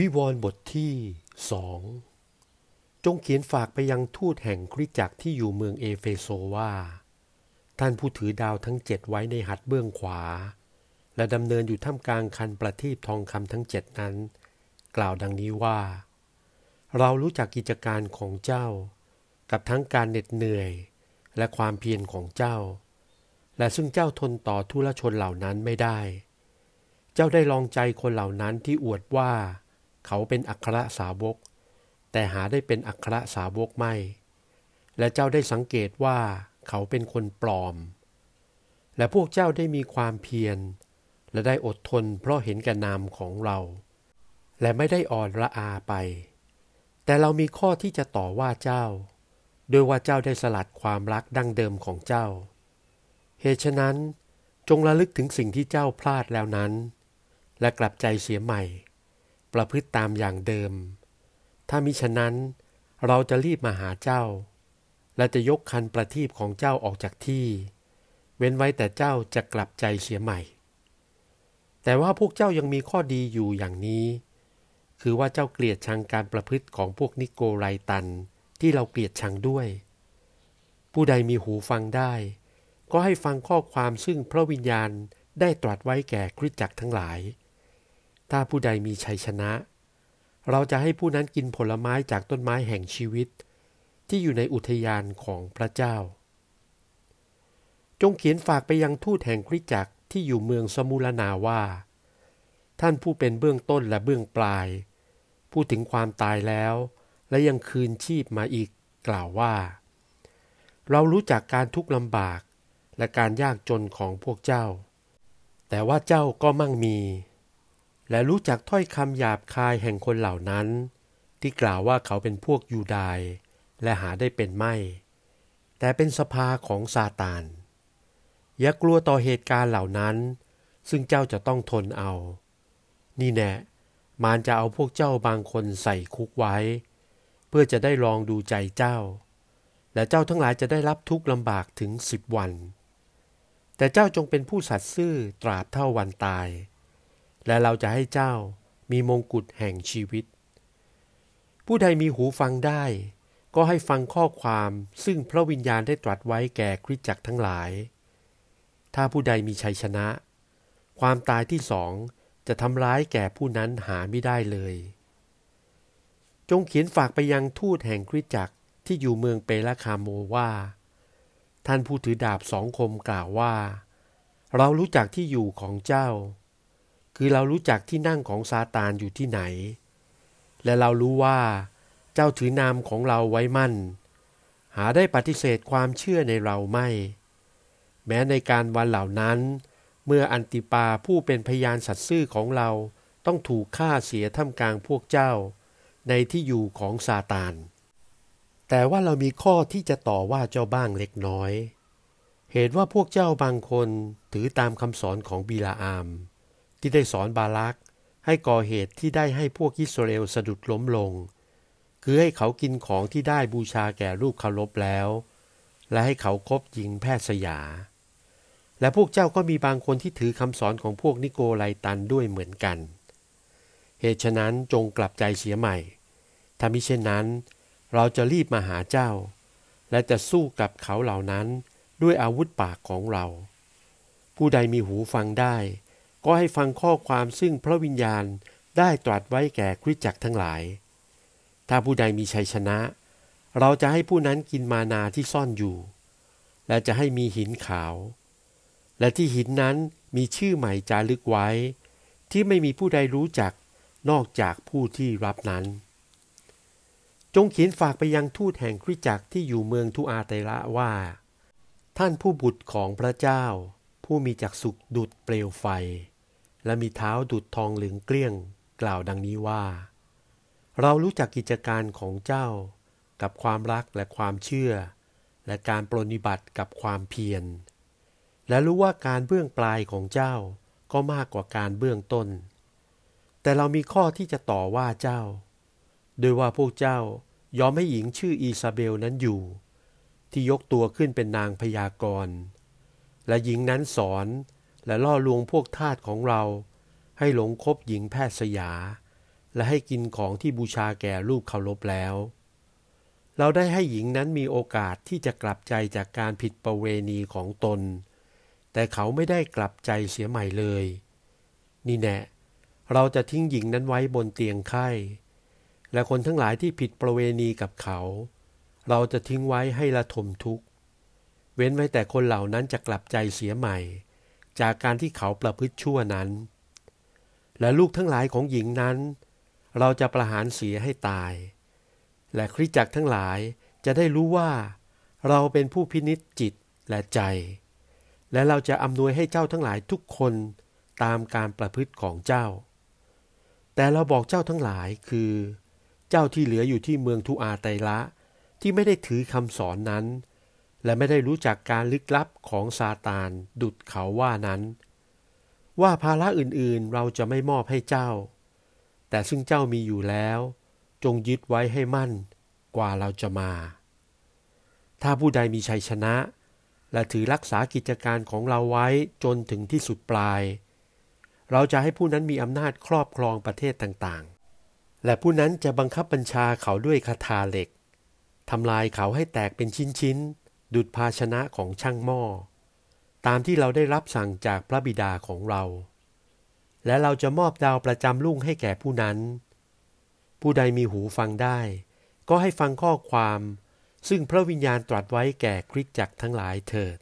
วิวรณ์บทที่สองจงเขียนฝากไปยังทูตแห่งคริสจักรที่อยู่เมืองเอเฟโซว่า ท่านผู้ถือดาวทั้งเจ็ดไว้ในหัดเบื้องขวา และดำเนินอยู่ท่ามกลางคันประทีปทองคำทั้งเจ็ดนั้น กล่าวดังนี้ว่า เรารู้จักกิจการของเจ้า กับทั้งการเหน็ดเหนื่อย และความเพียรของเจ้า และซึ่งเจ้าทนต่อทุลชนเหล่านั้นไม่ได้ เจ้าได้ลองใจคนเหล่านั้นที่อวดว่า เขาเป็นอัครสาวก แต่หาได้เป็นอัครสาวกไม่ และเจ้าได้สังเกตว่าเขาเป็นคนปลอม และพวกเจ้าได้มีความเพียร และได้อดทนเพราะเห็นแก่นามของเรา และไม่ได้อ่อนละอาไป แต่เรามีข้อที่จะต่อว่าเจ้า โดยว่าเจ้าได้สลัดความรักดั้งเดิมของเจ้า เหตุฉะนั้นจงระลึกถึงสิ่งที่เจ้าพลาดแล้วนั้น และกลับใจเสียใหม่ ประพฤติตามอย่างเดิม ถ้ามิฉะนั้น เราจะรีบมาหาเจ้า และจะยกคันประทีปของเจ้าออกจากที่ เว้นไว้แต่เจ้าจะกลับใจเสียใหม่ แต่ว่าพวกเจ้ายังมีข้อดีอยู่อย่างนี้ คือว่าเจ้าเกลียดชังการประพฤติของพวกนิโกไรตันที่เราเกลียดชังด้วย ผู้ใดมีหูฟังได้ ก็ให้ฟังข้อความซึ่งพระวิญญาณได้ตรัสไว้แก่คริสตจักรทั้งหลาย ถ้าผู้ใดมีชัยชนะ เราจะให้ผู้นั้นกินผลไม้จากต้นไม้แห่งชีวิต ที่อยู่ในอุทยานของพระเจ้า จงเขียนฝากไปยังทูตแห่งคริจักรที่อยู่เมืองสมุลนาว่า ท่านผู้เป็นเบื้องต้นและเบื้องปลาย พูดถึงความตายแล้ว และยังคืนชีพมาอีกกล่าวว่า เรารู้จักการทุกข์ลำบากและการยากจนของพวกเจ้า แต่ว่าเจ้าก็มั่งมี และรู้จักถ้อยคำหยาบคายแห่งคนเหล่านั้น ที่กล่าวว่าเขาเป็นพวกยูดายและหาได้เป็นไม่ แต่เป็นสภาของซาตาน อย่ากลัวต่อเหตุการณ์เหล่านั้น ซึ่งเจ้าจะต้องทนเอา นี่แน่มารจะเอาพวกเจ้าบางคนใส่คุกไว้ เพื่อจะได้ลองดูใจเจ้า และเจ้าทั้งหลายจะได้รับทุกข์ลำบากถึงสิบวัน แต่เจ้าจงเป็นผู้สัตย์ซื่อตราบเท่าวันตาย และเราจะให้เจ้ามีมงกุฎแห่งชีวิต ผู้ใดมีหูฟังได้ ก็ให้ฟังข้อความซึ่งพระวิญญาณได้ตรัสไว้แก่คริสตจักรทั้งหลาย ถ้าผู้ใดมีชัยชนะ ความตายที่สองจะทำร้ายแก่ผู้นั้นหาไม่ได้เลย จงเขียนฝากไปยังทูตแห่งคริสตจักรที่อยู่เมืองเปลาคาโมว่า ท่านผู้ถือดาบสองคมกล่าวว่า เรารู้จักที่อยู่ของเจ้า คือเรารู้จักที่นั่งของซาตานอยู่ที่ไหน และเรารู้ว่าเจ้าถือนามของเราไว้มั่น หาได้ปฏิเสธความเชื่อในเราไม่ แม้ในการวันเหล่านั้น เมื่ออันติปาผู้เป็นพยานสัตย์ซื่อของเราต้องถูกฆ่าเสียท่ามกลางพวกเจ้า ในที่อยู่ของซาตาน แต่ว่าเรามีข้อที่จะต่อว่าเจ้าบ้างเล็กน้อย เหตุว่าพวกเจ้าบางคนถือตามคำสอนของบีลาอาม ที่ได้สอนบาลักให้ก่อเหตุที่ได้ให้พวกอิสราเอลสะดุดล้มลง คือให้เขากินของที่ได้บูชาแก่รูปเคารพแล้ว และให้เขาคบหญิงแพทย์สยา และพวกเจ้าก็มีบางคนที่ถือคำสอนของพวกนิโกไลตันด้วยเหมือนกัน เหตุฉะนั้นจงกลับใจเสียใหม่ ถ้ามิเช่นนั้น เราจะรีบมาหาเจ้า และจะสู้กับเขาเหล่านั้นด้วยอาวุธปากของเรา ผู้ใดมีหูฟังได้ ก็ให้ฟังข้อความซึ่งพระวิญญาณได้ตรัสไว้แก่คริสตจักรทั้งหลาย ถ้าผู้ใดมีชัยชนะ เราจะให้ผู้นั้นกินมานาที่ซ่อนอยู่ และจะให้มีหินขาว และที่หินนั้นมีชื่อใหม่จารึกไว้ ที่ไม่มีผู้ใดรู้จักนอกจากผู้ที่รับนั้น จงเขียนฝากไปยังทูตแห่งคริสตจักรที่อยู่เมืองทุอาเตระว่า ท่านผู้บุตรของพระเจ้า ผู้มีจักสุขดุดเปลวไฟ และมีเท้าดุดทองเหลืองเกลี้ยง กล่าวดังนี้ว่า เรารู้จักกิจการของเจ้า กับความรักและความเชื่อ และการปรนิบัติกับความเพียร และรู้ว่าการเบื้องปลายของเจ้าก็มากกว่าการเบื้องต้น แต่เรามีข้อที่จะต่อว่าเจ้า โดยว่าพวกเจ้ายอมให้หญิงชื่ออีซาเบลนั้นอยู่ ที่ยกตัวขึ้นเป็นนางพยากรณ์และหญิงนั้นสอน และล่อลวงพวกทาสของเรา ให้หลงคบหญิงแพทย์สยา และให้กินของที่บูชาแก่รูปเคารพแล้ว เราได้ให้หญิงนั้นมีโอกาสที่จะกลับใจจากการผิดประเวณีของตน แต่เขาไม่ได้กลับใจเสียใหม่เลย นี่แน่เราจะทิ้งหญิงนั้นไว้บนเตียงไข้ และคนทั้งหลายที่ผิดประเวณีกับเขา เราจะทิ้งไว้ให้ละทมทุกข์ เว้นไว้แต่คนเหล่านั้นจะกลับใจเสียใหม่ จากการที่เขาประพฤติชั่วนั้น และลูกทั้งหลายของหญิงนั้น เราจะประหารเสียให้ตาย และคริจักทั้งหลายจะได้รู้ว่า เราเป็นผู้พินิจจิตและใจ และเราจะอำนวยให้เจ้าทั้งหลายทุกคนตามการประพฤติของเจ้า แต่เราบอกเจ้าทั้งหลายคือ เจ้าที่เหลืออยู่ที่เมืองทุอาไตละที่ไม่ได้ถือคำสอนนั้น และไม่ได้รู้จักการลึกลับของซาตานดุดเขาว่านั้น ว่าภาระอื่นๆเราจะไม่มอบให้เจ้า แต่ซึ่งเจ้ามีอยู่แล้ว จงยึดไว้ให้มั่นกว่าเราจะมา ถ้าผู้ใดมีชัยชนะ และถือรักษากิจการของเราไว้จนถึงที่สุดปลาย เราจะให้ผู้นั้นมีอำนาจครอบครองประเทศต่างๆ และผู้นั้นจะบังคับบัญชาเขาด้วยคาถาเหล็กทำลายเขาให้แตกเป็นชิ้นๆ ดุดภาชนะของช่างหม้อ ตามที่เราได้รับสั่งจากพระบิดาของเรา และเราจะมอบดาวประจำลุ่งให้แก่ผู้นั้น ผู้ใดมีหูฟังได้ ก็ให้ฟังข้อความ ซึ่งพระวิญญาณตรัสไว้แก่คริสตจักรทั้งหลายเถิด